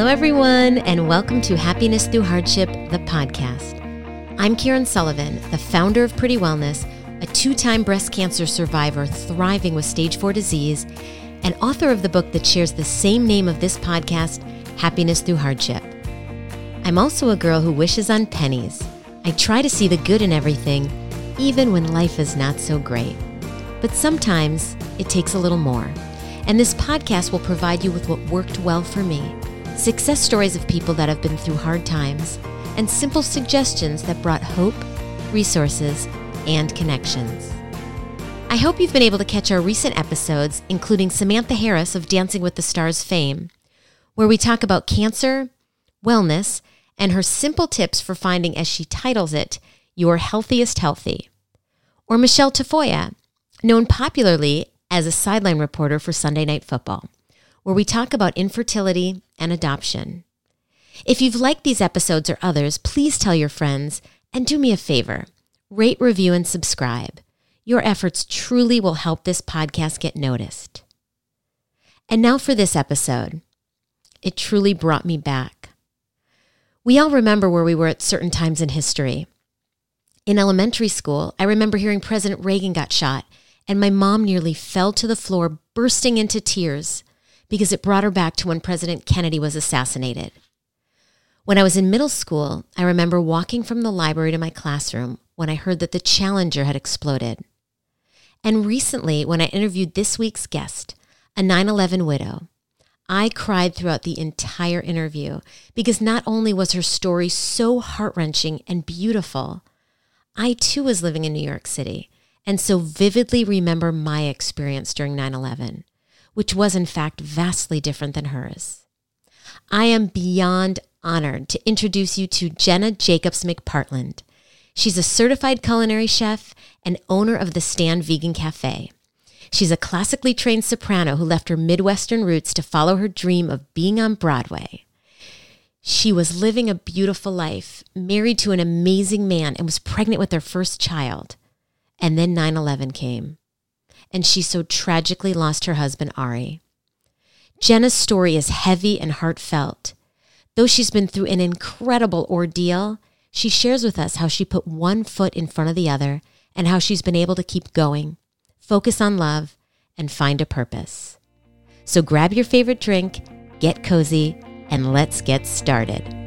Hello, everyone, and welcome to Happiness Through Hardship, the podcast. I'm Karen Sullivan, the founder of Pretty Wellness, a two time breast cancer survivor thriving with stage four disease, and author of the book that shares the same name of this podcast, Happiness Through Hardship. I'm also a girl who wishes on pennies. I try to see the good in everything, even when life is not so great. But sometimes it takes a little more. And this podcast will provide you with what worked well for me success stories of people that have been through hard times, and simple suggestions that brought hope, resources, and connections. I hope you've been able to catch our recent episodes, including Samantha Harris of Dancing with the Stars fame, where we talk about cancer, wellness, and her simple tips for finding, as she titles it, your healthiest healthy. Or Michelle Tafoya, known popularly as a sideline reporter for Sunday Night Football, where we talk about infertility and adoption. If you've liked these episodes or others, please tell your friends and do me a favor rate, review, and subscribe. Your efforts truly will help this podcast get noticed. And now for this episode. It truly brought me back. We all remember where we were at certain times in history. In elementary school, I remember hearing President Reagan got shot, and my mom nearly fell to the floor, bursting into tears because it brought her back to when President Kennedy was assassinated. When I was in middle school, I remember walking from the library to my classroom when I heard that the Challenger had exploded. And recently, when I interviewed this week's guest, a 9 11 widow, I cried throughout the entire interview because not only was her story so heart wrenching and beautiful, I too was living in New York City and so vividly remember my experience during 9 11 which was in fact vastly different than hers. I am beyond honored to introduce you to Jenna Jacobs McPartland. She's a certified culinary chef and owner of the Stand Vegan Cafe. She's a classically trained soprano who left her Midwestern roots to follow her dream of being on Broadway. She was living a beautiful life, married to an amazing man, and was pregnant with their first child. And then 9 11 came and she so tragically lost her husband, Ari. Jenna's story is heavy and heartfelt. Though she's been through an incredible ordeal, she shares with us how she put one foot in front of the other and how she's been able to keep going, focus on love, and find a purpose. So grab your favorite drink, get cozy, and let's get started.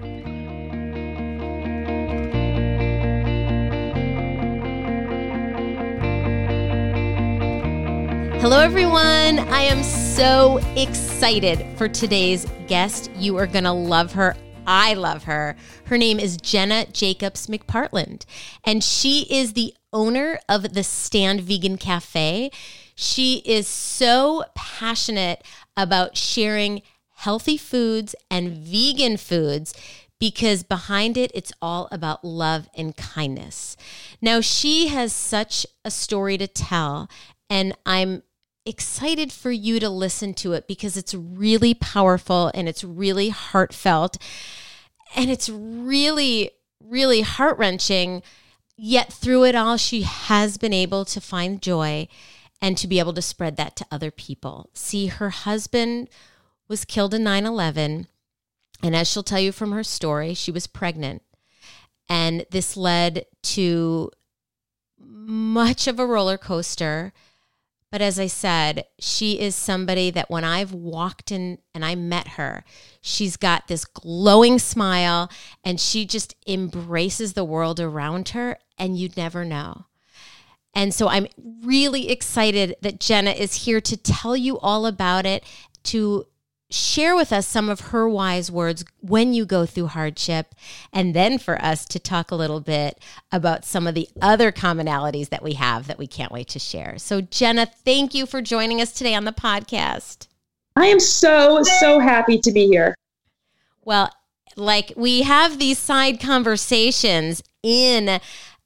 Hello, everyone. I am so excited for today's guest. You are going to love her. I love her. Her name is Jenna Jacobs McPartland, and she is the owner of the Stand Vegan Cafe. She is so passionate about sharing healthy foods and vegan foods because behind it, it's all about love and kindness. Now, she has such a story to tell, and I'm excited for you to listen to it because it's really powerful and it's really heartfelt and it's really, really heart wrenching. Yet through it all, she has been able to find joy and to be able to spread that to other people. See, her husband was killed in 9 11. And as she'll tell you from her story, she was pregnant. And this led to much of a roller coaster but as I said, she is somebody that when I've walked in and I met her, she's got this glowing smile and she just embraces the world around her, and you'd never know. And so I'm really excited that Jenna is here to tell you all about it, to share with us some of her wise words when you go through hardship, and then for us to talk a little bit about some of the other commonalities that we have that we can't wait to share. So, Jenna, thank you for joining us today on the podcast. I am so, so happy to be here. Well, like we have these side conversations in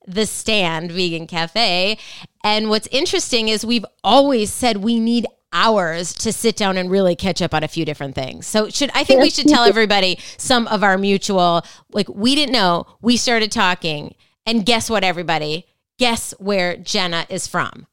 the stand vegan cafe and what's interesting is we've always said we need hours to sit down and really catch up on a few different things. So should I think we should tell everybody some of our mutual like we didn't know, we started talking and guess what everybody? Guess where Jenna is from?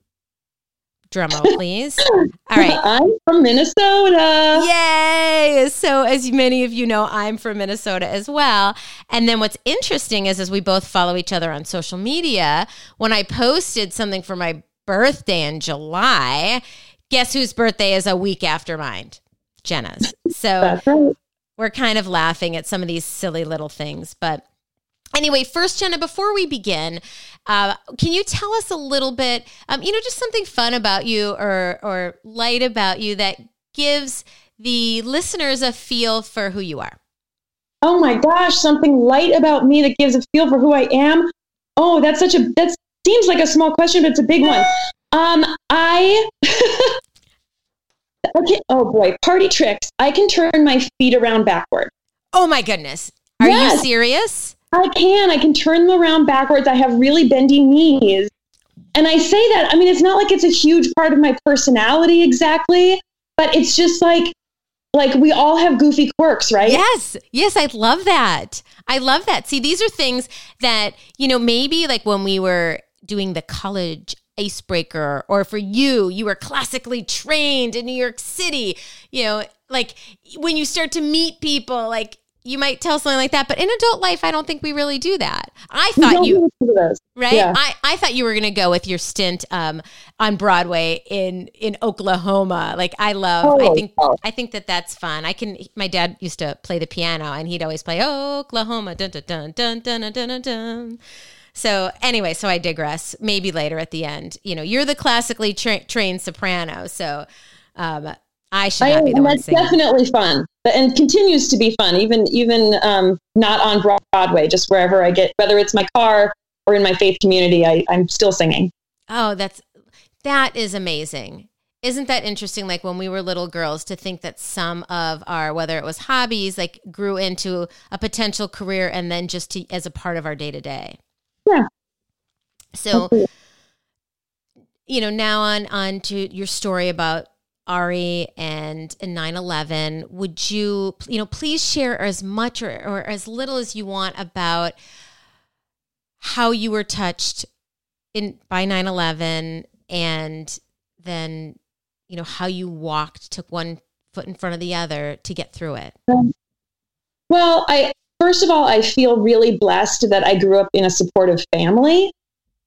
Drumroll, please. All right. I'm from Minnesota. Yay! So, as many of you know, I'm from Minnesota as well. And then what's interesting is, as we both follow each other on social media, when I posted something for my birthday in July, guess whose birthday is a week after mine? Jenna's. So, right. we're kind of laughing at some of these silly little things. But anyway, first, Jenna, before we begin, uh, can you tell us a little bit, um, you know, just something fun about you or or light about you that gives the listeners a feel for who you are? Oh my gosh, something light about me that gives a feel for who I am. Oh, that's such a that seems like a small question, but it's a big one. Um, I okay. Oh boy, party tricks. I can turn my feet around backward. Oh my goodness, are Yes. you serious? I can. I can turn them around backwards. I have really bendy knees. And I say that, I mean, it's not like it's a huge part of my personality exactly, but it's just like, like we all have goofy quirks, right? Yes, yes, I love that. I love that. See, these are things that, you know, maybe like when we were doing the college icebreaker or for you you were classically trained in new york city you know like when you start to meet people like you might tell something like that but in adult life i don't think we really do that. I thought you right? Yeah. I, I thought you were going to go with your stint um, on broadway in in oklahoma. Like i love oh, i think i think that that's fun. I can my dad used to play the piano and he'd always play oh, oklahoma dun dun dun dun dun dun dun, dun. So anyway, so I digress. Maybe later at the end, you know, you're the classically tra- trained soprano, so um, I should I, not be the and one that's singing. definitely fun and continues to be fun, even, even um, not on Broadway, just wherever I get, whether it's my car or in my faith community, I, I'm still singing. Oh, that's that is amazing. Isn't that interesting? Like when we were little girls, to think that some of our, whether it was hobbies, like grew into a potential career, and then just to, as a part of our day to day. Yeah. So, you know, now on on to your story about Ari and and 9/11. Would you, you know, please share as much or, or as little as you want about how you were touched in by 9/11 and then you know how you walked took one foot in front of the other to get through it um, Well, I first of all, I feel really blessed that I grew up in a supportive family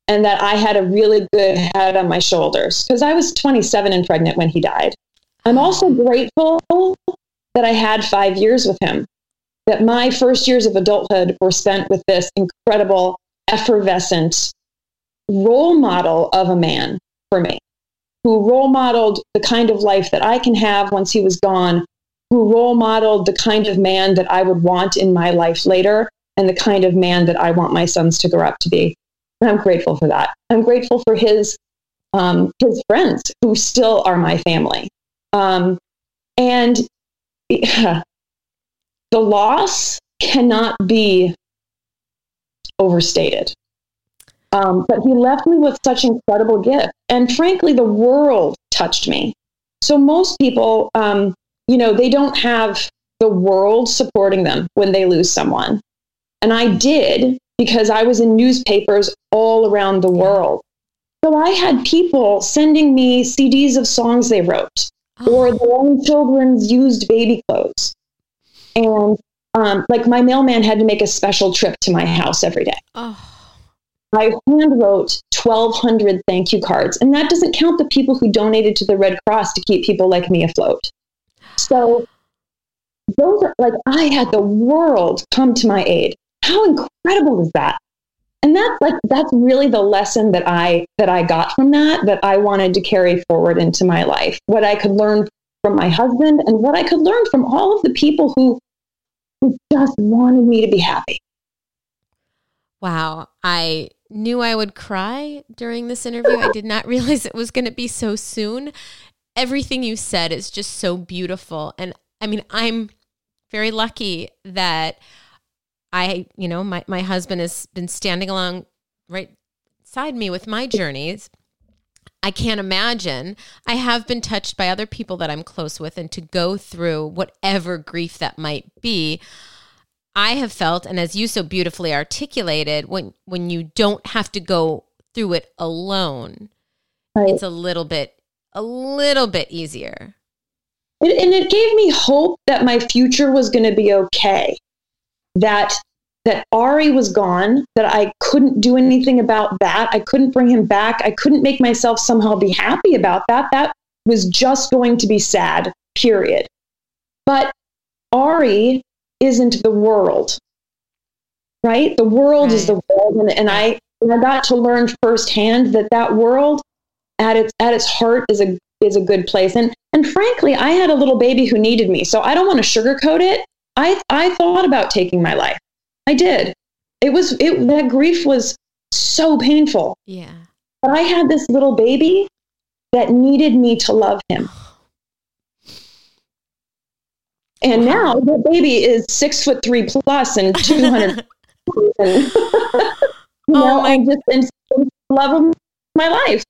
and that I had a really good head on my shoulders because I was 27 and pregnant when he died. I'm also grateful that I had five years with him, that my first years of adulthood were spent with this incredible, effervescent role model of a man for me, who role modeled the kind of life that I can have once he was gone who role modeled the kind of man that I would want in my life later and the kind of man that I want my sons to grow up to be. And I'm grateful for that. I'm grateful for his um, his friends who still are my family. Um, and the loss cannot be overstated. Um, but he left me with such incredible gift. And frankly, the world touched me. So most people, um, you know, they don't have the world supporting them when they lose someone. And I did because I was in newspapers all around the world. So I had people sending me CDs of songs they wrote or their own children's used baby clothes. And um, like my mailman had to make a special trip to my house every day. oh I hand wrote 1,200 thank you cards, and that doesn't count the people who donated to the Red Cross to keep people like me afloat. So, those are like I had the world come to my aid. How incredible is that? And that's like that's really the lesson that I that I got from that that I wanted to carry forward into my life. What I could learn from my husband and what I could learn from all of the people who who just wanted me to be happy. wow i knew i would cry during this interview i did not realize it was going to be so soon everything you said is just so beautiful and i mean i'm very lucky that i you know my, my husband has been standing along right side me with my journeys I can't imagine. I have been touched by other people that I'm close with, and to go through whatever grief that might be, I have felt, and as you so beautifully articulated, when when you don't have to go through it alone, Right. it's a little bit a little bit easier. It, and it gave me hope that my future was going to be okay. That that Ari was gone, that I couldn't do anything about that. I couldn't bring him back. I couldn't make myself somehow be happy about that. That was just going to be sad, period. But Ari isn't the world, right? The world right. is the world. And, and I, and I got to learn firsthand that that world at its, at its heart is a, is a good place. And, and frankly, I had a little baby who needed me. So I don't want to sugarcoat it. I, I thought about taking my life. I did. It was, it, that grief was so painful. Yeah. But I had this little baby that needed me to love him. And wow. now the baby is six foot three plus and 200. and, you know, oh I just love of my life.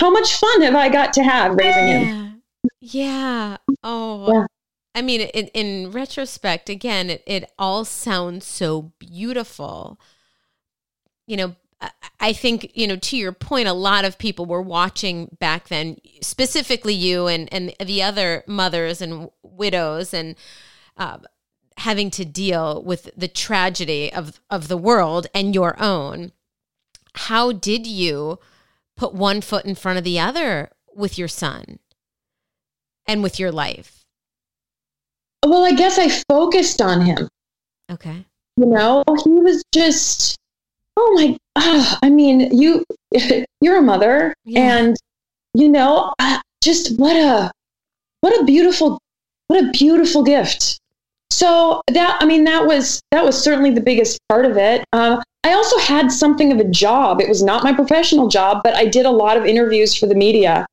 How much fun have I got to have raising yeah. him? Yeah. Oh, yeah. I mean, in, in retrospect, again, it, it all sounds so beautiful. You know, I think, you know, to your point, a lot of people were watching back then, specifically you and, and the other mothers and widows and uh, having to deal with the tragedy of, of the world and your own. How did you put one foot in front of the other with your son and with your life? Well, I guess I focused on him. Okay. You know, he was just oh my uh, i mean you you're a mother yeah. and you know uh, just what a what a beautiful what a beautiful gift so that i mean that was that was certainly the biggest part of it. Uh, i also had something of a job. It was not my professional job but i did a lot of interviews for the media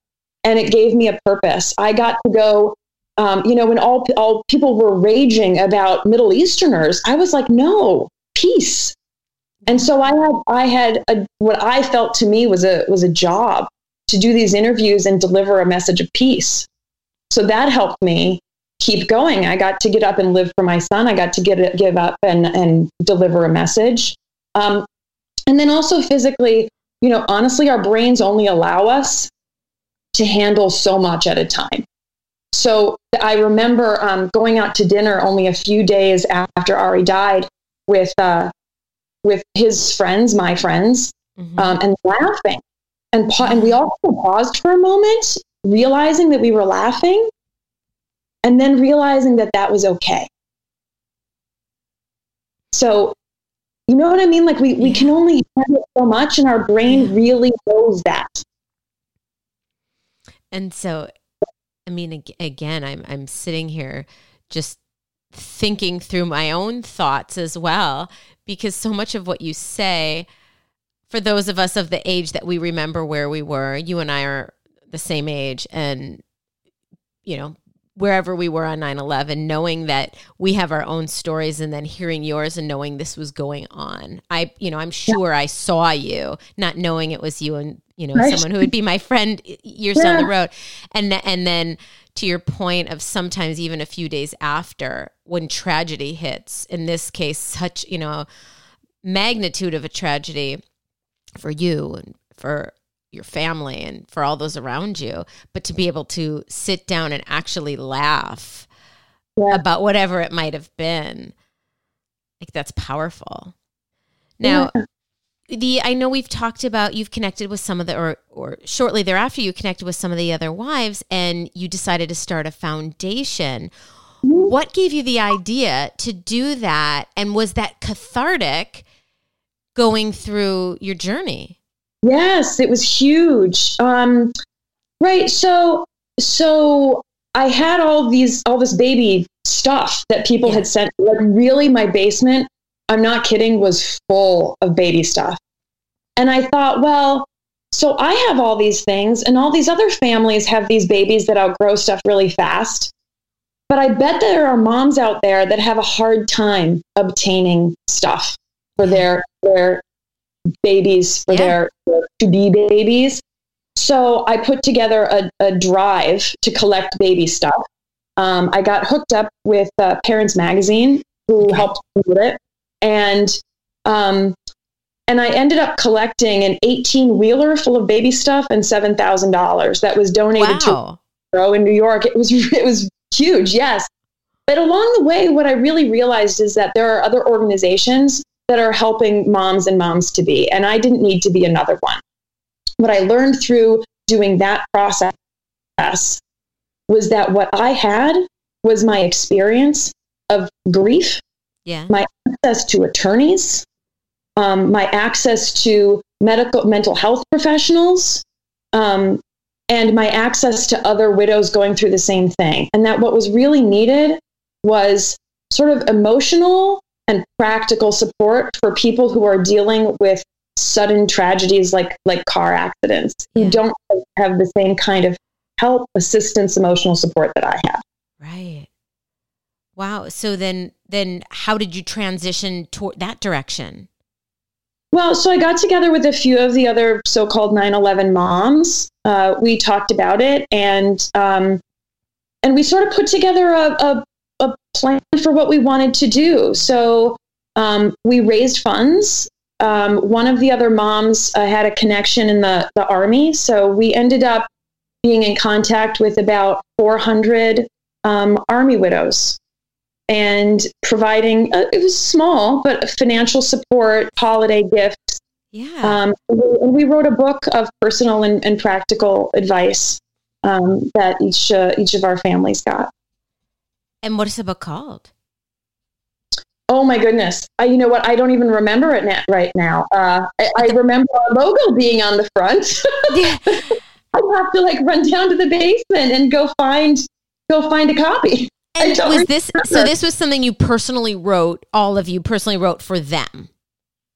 and it gave me a purpose. I got to go um, you know when all all people were raging about middle easterners i was like no peace. And so I had I had a, what I felt to me was a was a job to do these interviews and deliver a message of peace. So that helped me keep going. I got to get up and live for my son. I got to get give up and and deliver a message. Um, and then also physically, you know, honestly, our brains only allow us to handle so much at a time. So I remember um, going out to dinner only a few days after Ari died with uh, with his friends, my friends, mm-hmm. um, and laughing. And, pa- and we also paused for a moment, realizing that we were laughing, and then realizing that that was okay. So, you know what I mean? Like we, we can only handle so much, and our brain really knows that. And so, I mean, again, I'm I'm sitting here just thinking through my own thoughts as well because so much of what you say for those of us of the age that we remember where we were you and i are the same age and you know wherever we were on 9-11 knowing that we have our own stories and then hearing yours and knowing this was going on i you know i'm sure yeah. i saw you not knowing it was you and you know right. someone who would be my friend years yeah. down the road and and then to your point of sometimes even a few days after when tragedy hits in this case such you know magnitude of a tragedy for you and for your family and for all those around you but to be able to sit down and actually laugh yeah. about whatever it might have been like that's powerful now yeah the I know we've talked about you've connected with some of the or or shortly thereafter you connected with some of the other wives and you decided to start a foundation. Mm-hmm. What gave you the idea to do that and was that cathartic going through your journey? Yes, it was huge. Um right, so so I had all these all this baby stuff that people yeah. had sent like really my basement I'm not kidding, was full of baby stuff. And I thought, well, so I have all these things, and all these other families have these babies that outgrow stuff really fast. But I bet there are moms out there that have a hard time obtaining stuff for their their babies, for yeah. their, to be babies. So I put together a, a drive to collect baby stuff. Um, I got hooked up with uh, Parents' Magazine, who okay. helped promote it. And um, and I ended up collecting an 18 wheeler full of baby stuff and $7,000 that was donated wow. to in New York. It was, it was huge. Yes. But along the way, what I really realized is that there are other organizations that are helping moms and moms to be, and I didn't need to be another one. What I learned through doing that process was that what I had was my experience of grief, yeah. my access to attorneys, um, my access to medical mental health professionals, um, and my access to other widows going through the same thing. And that what was really needed was sort of emotional and practical support for people who are dealing with sudden tragedies like like car accidents. Yeah. who don't have the same kind of help assistance emotional support that i have. Right. Wow. So then then how did you transition toward that direction? Well so i got together with a few of the other so-called 9-11 moms. Uh, we talked about it and um, and we sort of put together a, a, a plan for what we wanted to do so um, we raised funds um, one of the other moms uh, had a connection in the, the army. So we ended up being in contact with about 400 um, army widows and providing, uh, it was small, but financial support, holiday gifts. Yeah. Um, and we wrote a book of personal and, and practical advice um, that each, uh, each of our families got. And what is the book called? Oh my goodness! I, you know what? I don't even remember it right now. Uh, I, I, remember our logo being on the front. yeah. I have to like run down to the basement and go find go find a copy. And was this so? This was something you personally wrote. All of you personally wrote for them.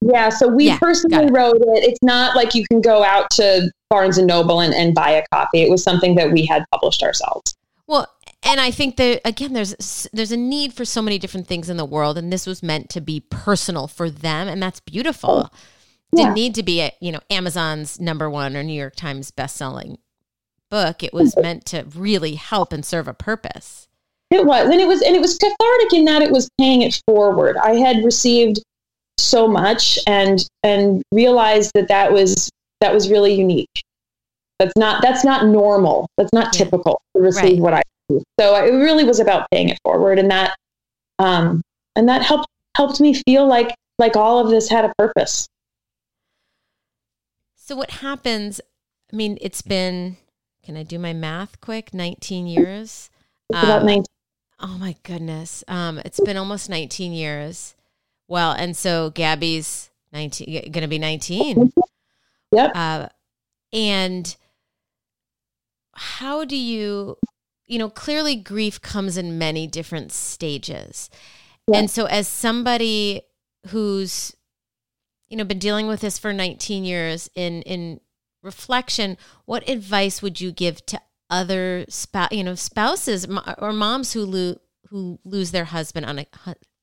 Yeah. So we yeah, personally it. wrote it. It's not like you can go out to Barnes and Noble and, and buy a copy. It was something that we had published ourselves. Well, and I think that again, there's there's a need for so many different things in the world, and this was meant to be personal for them, and that's beautiful. Oh, yeah. Didn't need to be a you know Amazon's number one or New York Times best-selling book. It was meant to really help and serve a purpose. It was, and it was, and it was cathartic in that it was paying it forward. I had received so much, and and realized that that was that was really unique. That's not that's not normal. That's not yeah. typical to receive right. what I so it really was about paying it forward, and that um, and that helped helped me feel like like all of this had a purpose. So what happens? I mean, it's been. Can I do my math quick? Nineteen years. Um, about 19. Oh my goodness. Um, it's been almost 19 years. Well, and so Gabby's 19, going to be 19. Yep. Uh, and how do you you know, clearly grief comes in many different stages. Yeah. And so as somebody who's you know been dealing with this for 19 years in in reflection, what advice would you give to other spouse, you know, spouses or moms who lose who lose their husband on a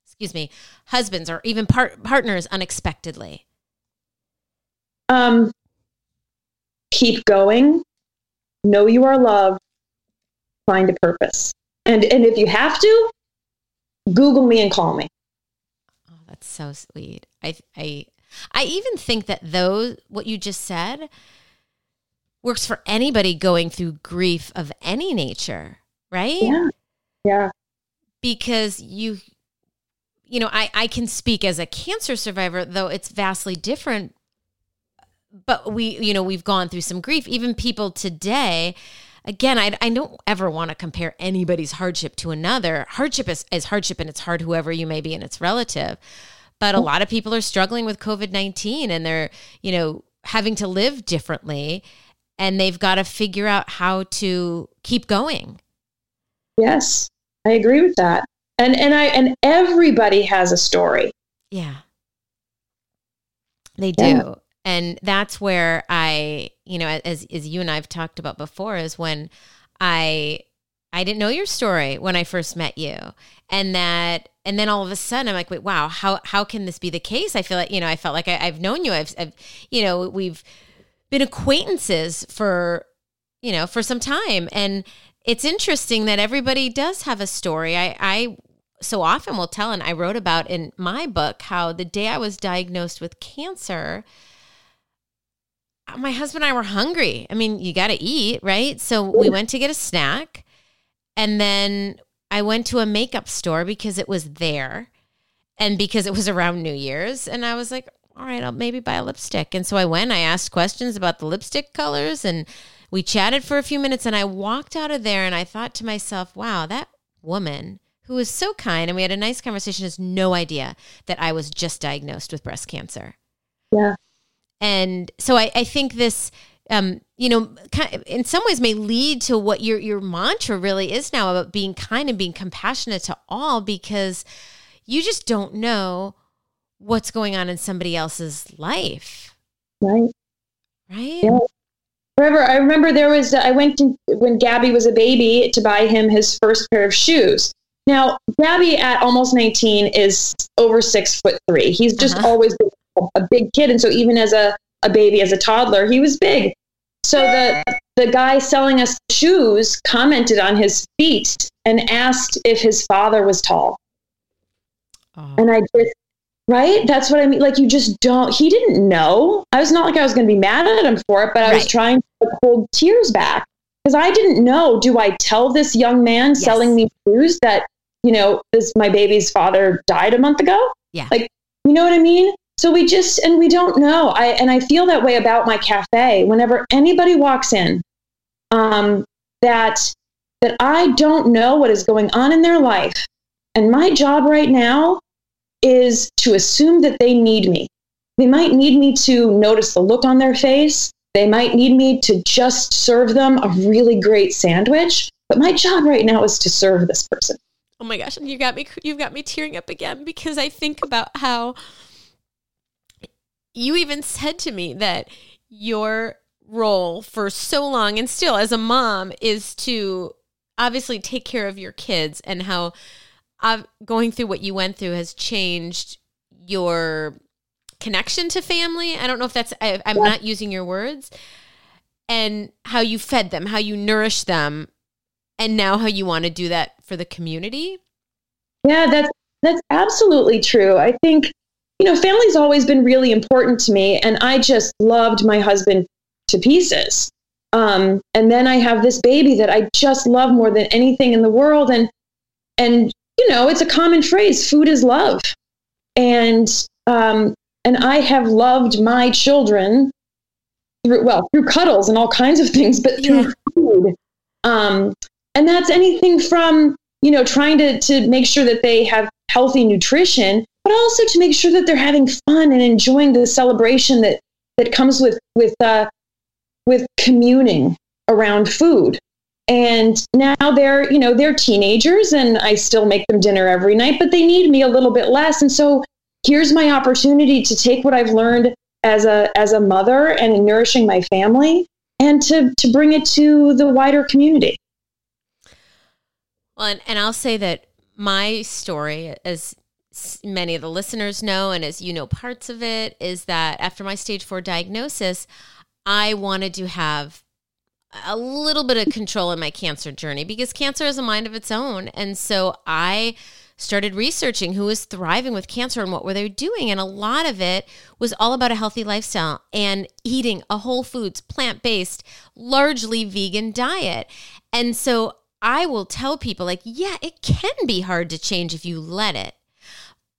excuse me, husbands or even part, partners unexpectedly? Um keep going. Know you are loved find a purpose. And and if you have to, Google me and call me. Oh, that's so sweet. I I I even think that those what you just said works for anybody going through grief of any nature, right? Yeah. Yeah. Because you you know, I I can speak as a cancer survivor though it's vastly different but we you know, we've gone through some grief even people today again, I, I don't ever want to compare anybody's hardship to another. Hardship is, is hardship and it's hard, whoever you may be, and it's relative. But a lot of people are struggling with COVID 19 and they're, you know, having to live differently and they've got to figure out how to keep going. Yes, I agree with that. And and I and everybody has a story. Yeah. They do. Yeah and that's where i you know as as you and i've talked about before is when i i didn't know your story when i first met you. And that and then all of a sudden i'm like wait wow how how can this be the case? I feel like you know i felt like I, have known you. I've, I've you know we've been acquaintances for you know for some time. And it's interesting that everybody does have a story. I i so often will tell, and I wrote about in my book how the day I was diagnosed with cancer, my husband and I were hungry. I mean, you got to eat, right? So we went to get a snack. And then I went to a makeup store because it was there and because it was around New Year's. And I was like, all right, I'll maybe buy a lipstick. And so I went, I asked questions about the lipstick colors and we chatted for a few minutes. And I walked out of there and I thought to myself, wow, that woman who was so kind and we had a nice conversation has no idea that I was just diagnosed with breast cancer. Yeah. And so I, I think this, um, you know, in some ways may lead to what your your mantra really is now about being kind and being compassionate to all because you just don't know what's going on in somebody else's life. Right. Right. Yeah. Forever. I remember there was, I went to, when Gabby was a baby to buy him his first pair of shoes. Now, Gabby at almost 19 is over six foot three. He's just uh-huh. always been a big kid. And so even as a, a baby, as a toddler, he was big. So the the guy selling us shoes commented on his feet and asked if his father was tall. Oh. And I just right? That's what I mean. Like you just don't he didn't know. I was not like I was gonna be mad at him for it, but I right. was trying to hold tears back. Because I didn't know, do I tell this young man yes. selling me shoes that, you know, this my baby's father died a month ago? Yeah. Like, you know what I mean? So we just, and we don't know. I, and I feel that way about my cafe. Whenever anybody walks in, um, that, that I don't know what is going on in their life. And my job right now is to assume that they need me. They might need me to notice the look on their face. They might need me to just serve them a really great sandwich. But my job right now is to serve this person. Oh my gosh, and you got me you've got me tearing up again because I think about how you even said to me that your role for so long and still as a mom is to obviously take care of your kids and how uh, going through what you went through has changed your connection to family. I don't know if that's, I, am not using your words, and how you fed them, how you nourished them, and now how you want to do that for the community. Yeah, that's that's absolutely true. I think you know, family's always been really important to me, and I just loved my husband to pieces. Um, and then I have this baby that I just love more than anything in the world, and and you know, it's a common phrase: "Food is love," and um, and I have loved my children through well through cuddles and all kinds of things, but through yeah. food. Um, and that's anything from you know trying to to make sure that they have healthy nutrition but also to make sure that they're having fun and enjoying the celebration that that comes with with uh, with communing around food. And now they're you know they're teenagers, and I still make them dinner every night, but they need me a little bit less. And so here's my opportunity to take what I've learned as a as a mother and in nourishing my family, and to to bring it to the wider community. Well, and, and I'll say that my story, as many of the listeners know, and as you know, parts of it is that after my stage four diagnosis, I wanted to have a little bit of control in my cancer journey because cancer has a mind of its own. And so I started researching who was thriving with cancer and what were they doing. And a lot of it was all about a healthy lifestyle and eating a whole foods plant-based largely vegan diet. And so i will tell people like yeah it can be hard to change if you let it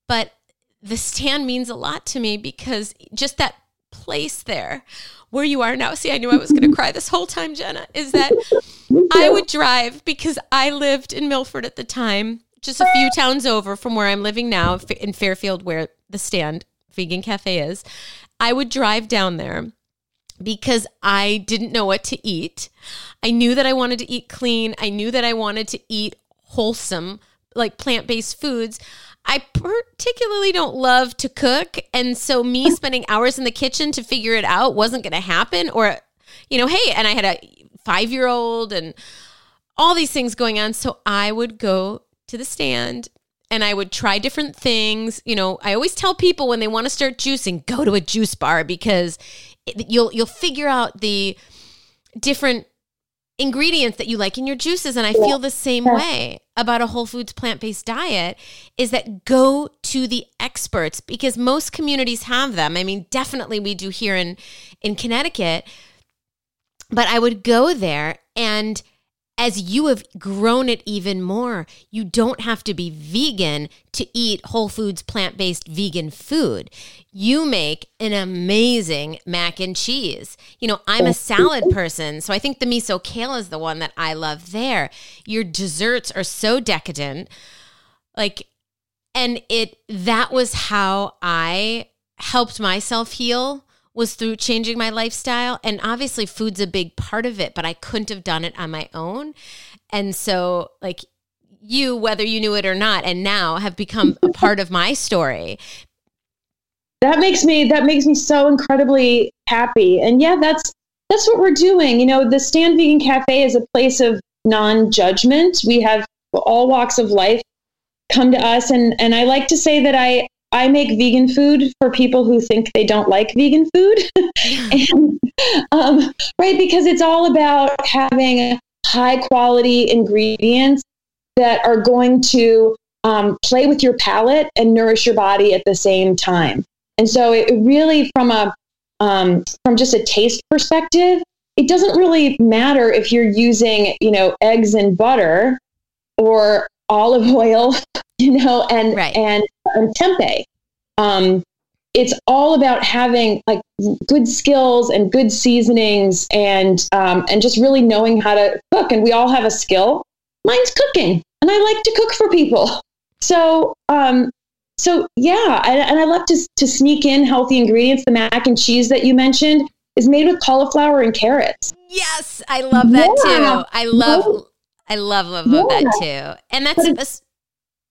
but the stand means a lot to me because just that place there where you are now. See, I knew I was going to cry this whole time, Jenna, is that I would drive because I lived in Milford at the time, just a few towns over from where I'm living now in Fairfield, where the stand vegan cafe is. I would drive down there because I didn't know what to eat. I knew that I wanted to eat clean. I knew that I wanted to eat wholesome, like plant based foods. I particularly don't love to cook. And so, me spending hours in the kitchen to figure it out wasn't going to happen. Or, you know, hey, and I had a five year old and all these things going on. So, I would go to the stand and I would try different things. You know, I always tell people when they want to start juicing, go to a juice bar because it, you'll you'll figure out the different ingredients that you like in your juices and I feel the same way about a whole foods plant-based diet is that go to the experts because most communities have them. I mean, definitely we do here in in Connecticut. But I would go there and as you have grown it even more, you don't have to be vegan to eat whole foods plant based vegan food. You make an amazing mac and cheese. You know, I'm a salad person, so I think the miso kale is the one that I love there. Your desserts are so decadent. Like, and it, that was how I helped myself heal was through changing my lifestyle. And obviously, food's a big part of it, but I couldn't have done it on my own. And so, like, you, whether you knew it or not, and now have become a part of my story. That makes me that makes me so incredibly happy. And yeah, that's that's what we're doing. You know, the Stand Vegan Cafe is a place of non-judgment. We have all walks of life come to us and and I like to say that I I make vegan food for people who think they don't like vegan food. and, um, right, because it's all about having high quality ingredients that are going to um, play with your palate and nourish your body at the same time. And so it really, from a um, from just a taste perspective, it doesn't really matter if you're using, you know, eggs and butter or olive oil, you know, and right. and, and tempeh. Um, it's all about having like good skills and good seasonings and um, and just really knowing how to cook. And we all have a skill. Mine's cooking, and I like to cook for people. So um, so yeah, and, and I love to to sneak in healthy ingredients. The mac and cheese that you mentioned is made with cauliflower and carrots. Yes, I love that yeah. too. I love I love love, love yeah. that too. And that's a,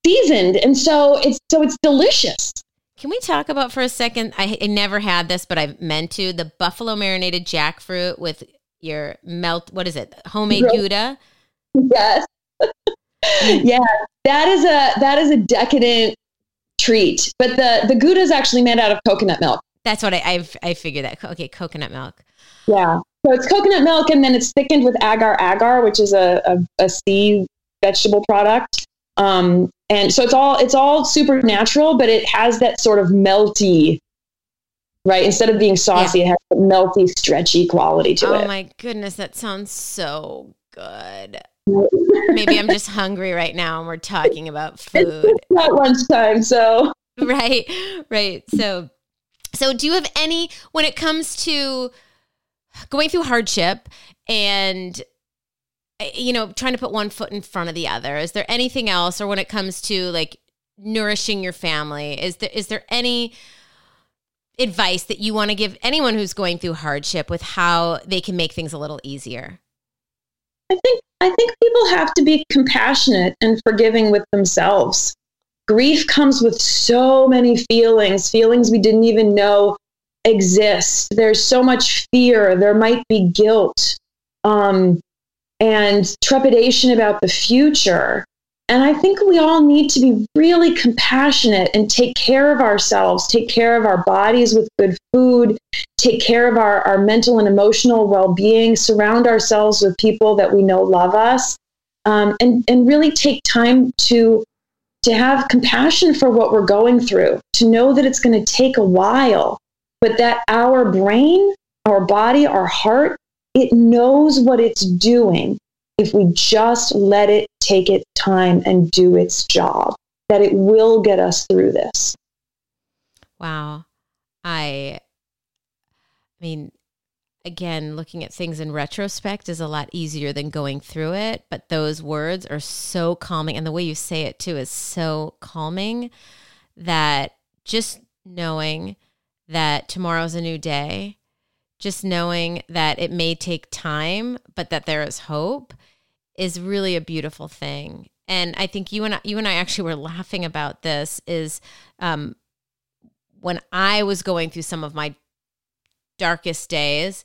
seasoned, and so it's so it's delicious. Can we talk about for a second? I, I never had this, but I've meant to the buffalo marinated jackfruit with your melt. What is it? Homemade Gouda. Yes. Mm. yeah, that is a that is a decadent treat. But the the Gouda is actually made out of coconut milk. That's what I I've, I figured that. Okay, coconut milk. Yeah. So it's coconut milk, and then it's thickened with agar agar, which is a, a, a sea vegetable product. Um, and so it's all it's all supernatural, but it has that sort of melty, right? Instead of being saucy, yeah. it has a melty, stretchy quality to oh it. Oh my goodness, that sounds so good. Maybe I'm just hungry right now, and we're talking about food. It's not lunchtime, so right, right. So, so do you have any when it comes to going through hardship and you know, trying to put one foot in front of the other. Is there anything else, or when it comes to like nourishing your family, is there is there any advice that you want to give anyone who's going through hardship with how they can make things a little easier? I think I think people have to be compassionate and forgiving with themselves. Grief comes with so many feelings, feelings we didn't even know exist. There's so much fear. There might be guilt. Um, and trepidation about the future. And I think we all need to be really compassionate and take care of ourselves, take care of our bodies with good food, take care of our, our mental and emotional well being, surround ourselves with people that we know love us, um, and, and really take time to, to have compassion for what we're going through, to know that it's going to take a while, but that our brain, our body, our heart it knows what it's doing if we just let it take its time and do its job, that it will get us through this. Wow. I I mean, again, looking at things in retrospect is a lot easier than going through it, but those words are so calming and the way you say it too is so calming that just knowing that tomorrow's a new day just knowing that it may take time, but that there is hope is really a beautiful thing. And I think you and I, you and I actually were laughing about this is um, when I was going through some of my darkest days,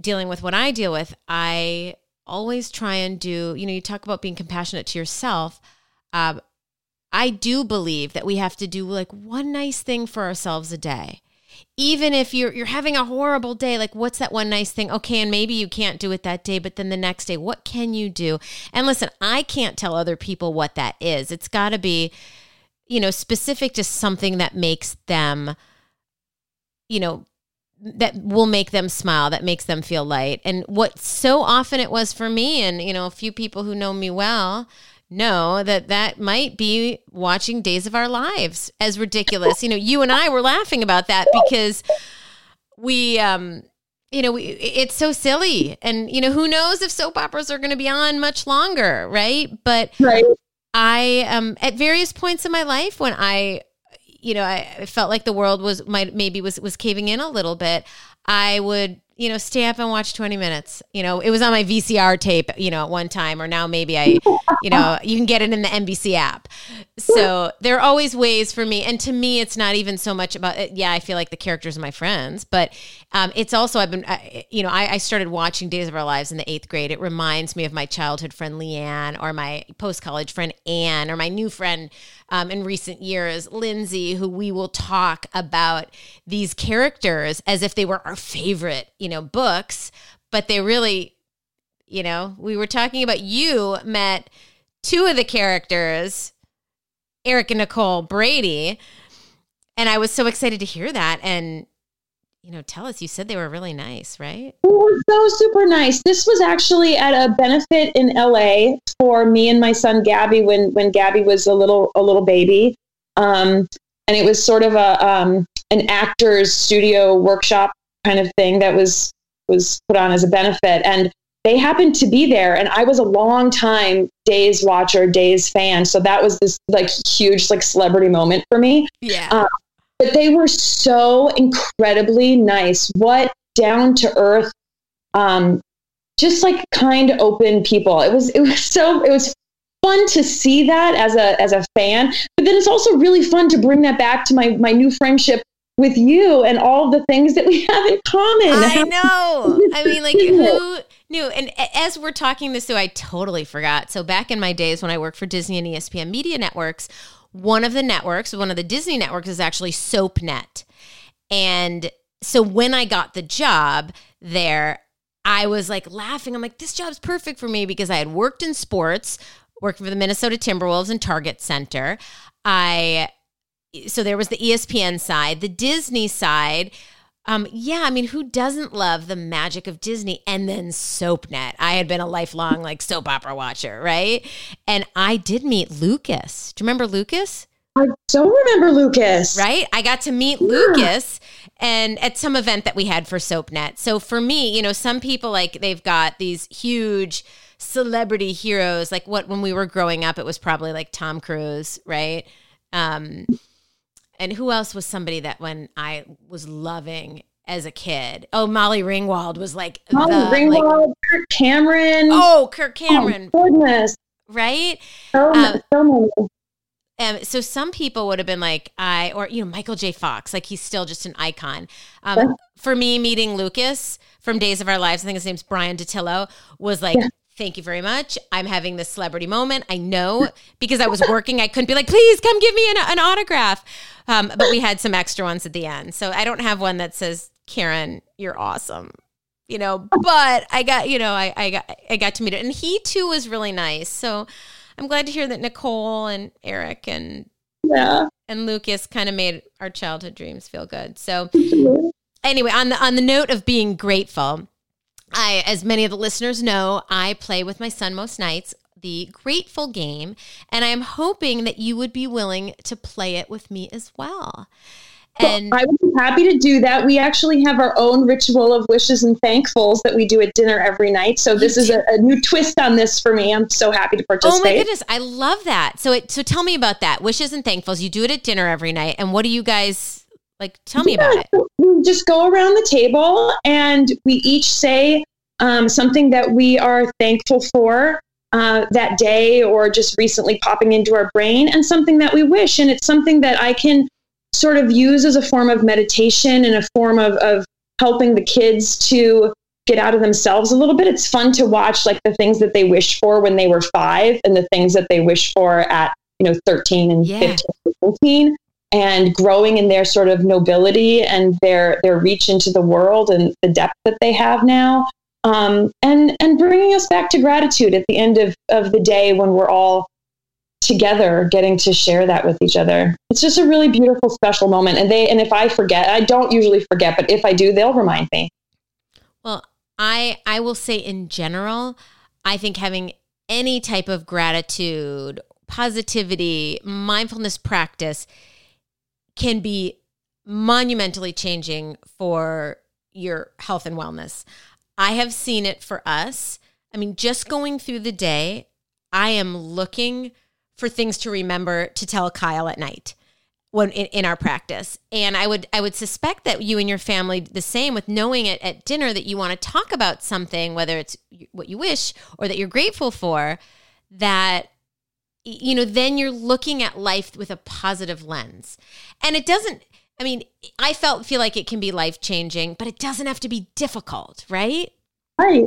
dealing with what I deal with, I always try and do, you know, you talk about being compassionate to yourself. Um, I do believe that we have to do like one nice thing for ourselves a day even if you're you're having a horrible day like what's that one nice thing? Okay and maybe you can't do it that day but then the next day what can you do? And listen i can't tell other people what that is. It's got to be you know specific to something that makes them you know that will make them smile that makes them feel light. And what so often it was for me and you know a few people who know me well know that that might be watching Days of Our Lives as ridiculous. You know, you and I were laughing about that because we, um, you know, we, it's so silly. And, you know, who knows if soap operas are going to be on much longer, right? But right. I, um, at various points in my life when I, you know, I felt like the world was might maybe was was caving in a little bit. I would you know, stay up and watch 20 minutes. You know, it was on my VCR tape, you know, at one time, or now maybe I, you know, you can get it in the NBC app. So there are always ways for me. And to me, it's not even so much about, yeah, I feel like the characters are my friends, but um, it's also, I've been, uh, you know, I, I, started watching Days of Our Lives in the eighth grade. It reminds me of my childhood friend Leanne or my post college friend Anne or my new friend um, in recent years, Lindsay, who we will talk about these characters as if they were our favorite, you know, books, but they really, you know, we were talking about you met two of the characters, Eric and Nicole Brady. And I was so excited to hear that. And you know, tell us. You said they were really nice, right? They were so super nice. This was actually at a benefit in LA for me and my son Gabby when when Gabby was a little a little baby, um, and it was sort of a um, an actors studio workshop kind of thing that was was put on as a benefit, and they happened to be there, and I was a long time Days watcher, Days fan, so that was this like huge like celebrity moment for me. Yeah. Um, but they were so incredibly nice. What down to earth, um, just like kind, open people. It was it was so it was fun to see that as a as a fan. But then it's also really fun to bring that back to my my new friendship with you and all the things that we have in common. I know. I mean, like who knew? And as we're talking this through, I totally forgot. So back in my days when I worked for Disney and ESPN Media Networks, one of the networks, one of the Disney networks, is actually SoapNet. And so when I got the job there, I was like laughing. I'm like, this job's perfect for me because I had worked in sports, worked for the Minnesota Timberwolves and Target Center. I so there was the ESPN side, the Disney side um, yeah, I mean, who doesn't love the magic of Disney and then SoapNet? I had been a lifelong like soap opera watcher, right? And I did meet Lucas. Do you remember Lucas? I don't remember Lucas. Right? I got to meet yeah. Lucas and at some event that we had for SoapNet. So for me, you know, some people like they've got these huge celebrity heroes. Like what when we were growing up, it was probably like Tom Cruise, right? Um, and who else was somebody that when I was loving as a kid? Oh, Molly Ringwald was like Molly the, Ringwald, like, Kirk Cameron. Oh, Kirk Cameron. Oh, goodness. Right? So, um, so um, so some people would have been like I or you know Michael J. Fox, like he's still just an icon. Um, yeah. For me, meeting Lucas from Days of Our Lives, I think his name's Bryan Dattilo, was like yeah thank you very much. I'm having this celebrity moment. I know because I was working, I couldn't be like, please come give me an, an autograph. Um, but we had some extra ones at the end. So I don't have one that says, Karen, you're awesome. You know, but I got, you know, I, I got, I got to meet it. And he too was really nice. So I'm glad to hear that Nicole and Eric and, yeah. and Lucas kind of made our childhood dreams feel good. So anyway, on the, on the note of being grateful, I, as many of the listeners know, I play with my son most nights the Grateful Game, and I am hoping that you would be willing to play it with me as well. And well, I would be happy to do that. We actually have our own ritual of wishes and thankfuls that we do at dinner every night. So this is a, a, new twist on this for me. I'm so happy to participate. Oh my goodness, I love that. So it, so tell me about that. Wishes and thankfuls. You do it at dinner every night, and what do you guys like? Tell me yeah, about it. We just go around the table and we each say um, something that we are thankful for uh, that day or just recently popping into our brain, and something that we wish. And it's something that I can sort of use as a form of meditation and a form of, of helping the kids to get out of themselves a little bit. It's fun to watch like the things that they wished for when they were five and the things that they wish for at, you know, 13 and yeah. 15 and 17. and growing in their sort of nobility and their their reach into the world and the depth that they have now um, and and bringing us back to gratitude at the end of, of the day when we're all together getting to share that with each other. It's just a really beautiful special moment. And they and if i forget i don't usually forget but if i do they'll remind me. Well i i will say in general i think having any type of gratitude positivity mindfulness practice can be monumentally changing for your health and wellness. I have seen it for us. I mean, just going through the day, I am looking for things to remember to tell Kyle at night when in, in, our practice. And I would I would suspect that you and your family the same with knowing it at dinner that you want to talk about something, whether it's what you wish or that you're grateful for, that you know, then you're looking at life with a positive lens. And it doesn't, I mean, I felt, feel like it can be life changing, but it doesn't have to be difficult, right? Right.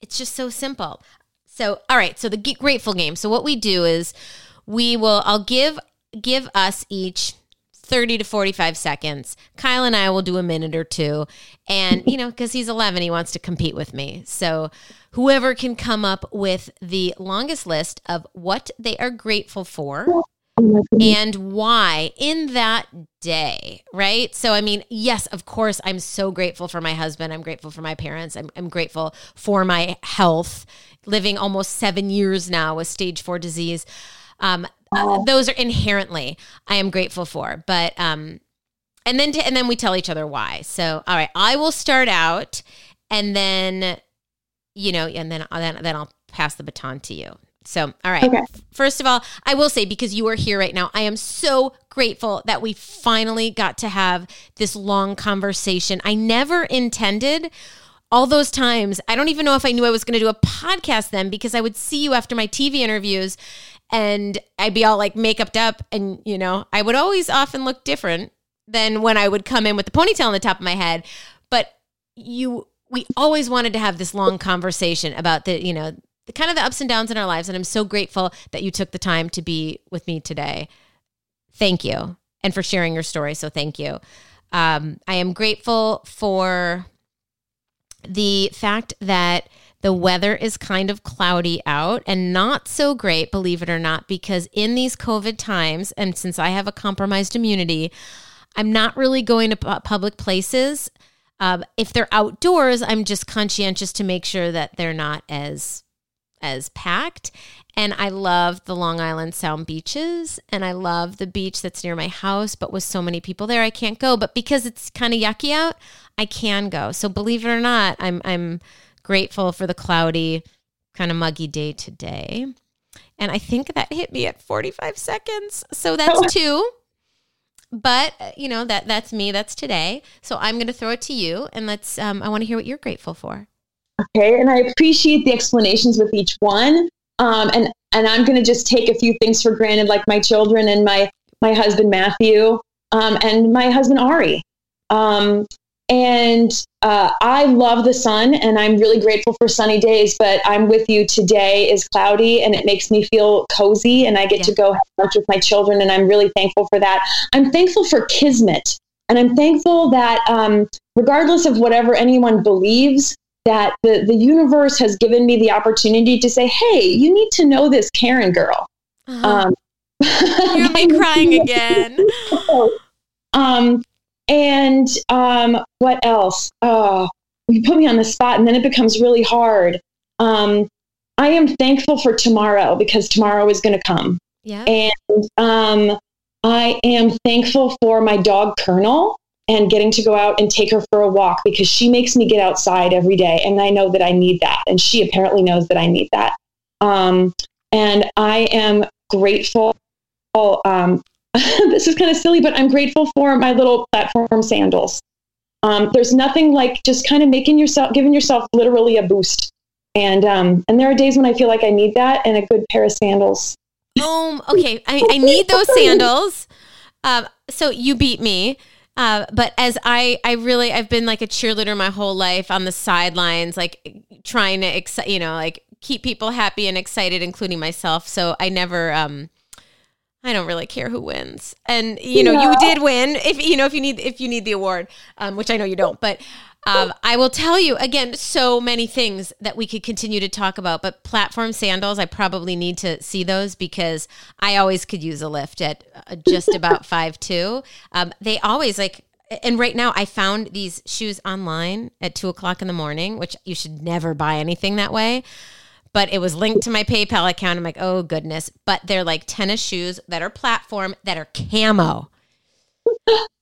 It's just so simple. So, all right. So the grateful game. So what we do is we will, I'll give, give us each 30 to 45 seconds. Kyle and I will do a minute or two. And, you know, because he's 11, he wants to compete with me. So, whoever can come up with the longest list of what they are grateful for and why in that day, right? So, I mean, yes, of course, I'm so grateful for my husband. I'm grateful for my parents. I'm, I'm grateful for my health, living almost seven years now with stage four disease. Um, uh, those are inherently I am grateful for. But um, and then to, and then we tell each other why. So all right, I will start out, and then you know, and then then then I'll pass the baton to you. So, all right. Okay. First of all, I will say because you are here right now, I am so grateful that we finally got to have this long conversation. I never intended all those times. I don't even know if I knew I was going to do a podcast then because I would see you after my TV interviews and I'd be all like makeuped up and you know, I would always often look different than when I would come in with the ponytail on the top of my head. But you we always wanted to have this long conversation about the, you know, the kind of the ups and downs in our lives and I'm so grateful that you took the time to be with me today. Thank you. And for sharing your story, so thank you. Um, I am grateful for the fact that the weather is kind of cloudy out and not so great, believe it or not, because in these COVID times, and since I have a compromised immunity, I'm not really going to public places. Um, if they're outdoors, I'm just conscientious to make sure that they're not as as packed. And I love the Long Island Sound beaches, and I love the beach that's near my house. But with so many people there, I can't go. But because it's kind of yucky out, I can go. So believe it or not, I'm I'm grateful for the cloudy, kind of muggy day today. And I think that hit me at 45 seconds. So that's oh. two. But uh, you know that that's me. That's today. So I'm going to throw it to you, and let's. Um, I want to hear what you're grateful for. Okay, and I appreciate the explanations with each one. Um, and and I'm going to just take a few things for granted, like my children and my my husband Matthew, um, and my husband Ari. Um, and uh, I love the sun and I'm really grateful for sunny days, but I'm with you today is cloudy and it makes me feel cozy and I get yeah. to go have lunch with my children and I'm really thankful for that. I'm thankful for Kismet and I'm thankful that um, regardless of whatever anyone believes, that the, the universe has given me the opportunity to say, hey, you need to know this Karen girl. Uh-huh. Um, You're like crying again. um, and um, what else? Oh, you put me on the spot, and then it becomes really hard. Um, I am thankful for tomorrow because tomorrow is going to come. Yeah. And um, I am thankful for my dog Colonel and getting to go out and take her for a walk because she makes me get outside every day, and I know that I need that, and she apparently knows that I need that. Um, and I am grateful um, this is kind of silly, but I'm grateful for my little platform sandals. Um, there's nothing like just kind of making yourself, giving yourself literally a boost. And um, and there are days when I feel like I need that and a good pair of sandals. Um. Okay. I, I need those sandals. Um. So you beat me. Uh, but as I, I really, I've been like a cheerleader my whole life on the sidelines, like trying to, excite, you know, like keep people happy and excited, including myself. So I never, um, I don't really care who wins. And you know, you did win. If you know, if you need if you need the award, um, which I know you don't, but um, I will tell you again, so many things that we could continue to talk about. But platform sandals, I probably need to see those because I always could use a lift at uh, just about five two. Um, they always like. And right now, I found these shoes online at two o'clock in the morning, which you should never buy anything that way but it was linked to my PayPal account. I'm like, oh goodness. But they're like tennis shoes that are platform that are camo.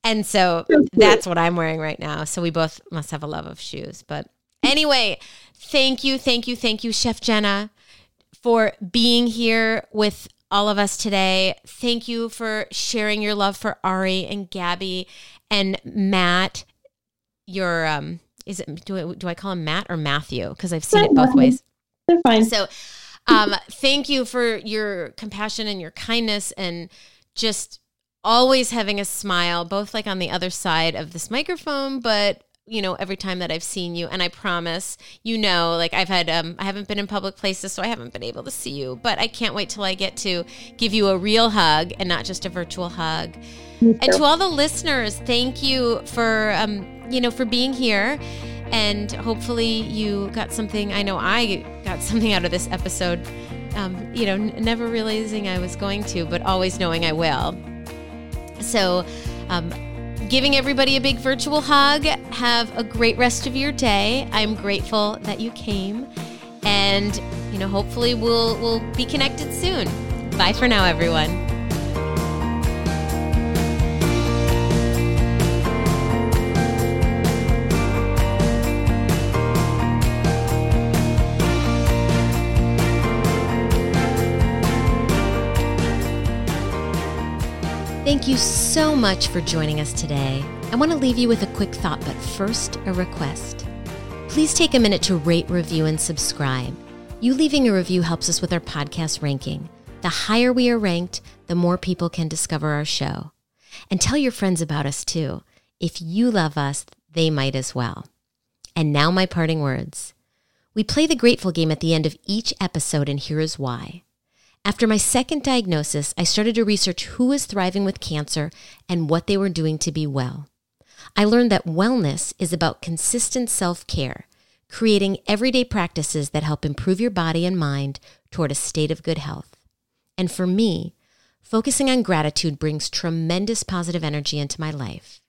And so that's what I'm wearing right now. So we both must have a love of shoes. But anyway, thank you, thank you, thank you, Chef Jenna, for being here with all of us today. Thank you for sharing your love for Ari and Gabby and Matt. Your um is it do I do I call him Matt or Matthew? Because I've seen it both ways. They're fine. So, um, thank you for your compassion and your kindness and just always having a smile, both like on the other side of this microphone, but you know every time that i've seen you and i promise you know like i've had um i haven't been in public places so i haven't been able to see you but i can't wait till i get to give you a real hug and not just a virtual hug and to all the listeners thank you for um you know for being here and hopefully, you got something. I know I got something out of this episode. Um, you know, n- never realizing I was going to, but always knowing I will. So, um, giving everybody a big virtual hug. Have a great rest of your day. I'm grateful that you came, and you know, hopefully, we'll we'll be connected soon. Bye for now, everyone. Thank you so much for joining us today. I want to leave you with a quick thought, but first, a request. Please take a minute to rate, review, and subscribe. You leaving a review helps us with our podcast ranking. The higher we are ranked, the more people can discover our show. And tell your friends about us too. If you love us, they might as well. And now, my parting words. We play the grateful game at the end of each episode, and here is why. After my second diagnosis, I started to research who was thriving with cancer and what they were doing to be well. I learned that wellness is about consistent self care, creating everyday practices that help improve your body and mind toward a state of good health. And for me, focusing on gratitude brings tremendous positive energy into my life.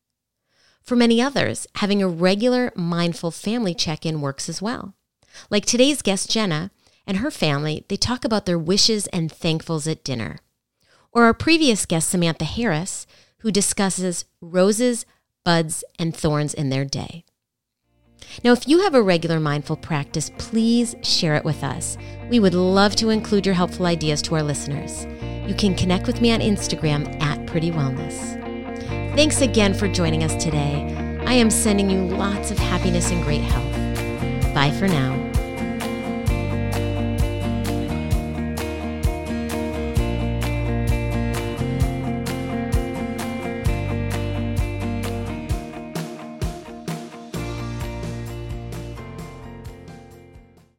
For many others, having a regular mindful family check in works as well. Like today's guest, Jenna, and her family, they talk about their wishes and thankfuls at dinner. Or our previous guest, Samantha Harris, who discusses roses, buds, and thorns in their day. Now, if you have a regular mindful practice, please share it with us. We would love to include your helpful ideas to our listeners. You can connect with me on Instagram at Pretty Wellness. Thanks again for joining us today. I am sending you lots of happiness and great health. Bye for now.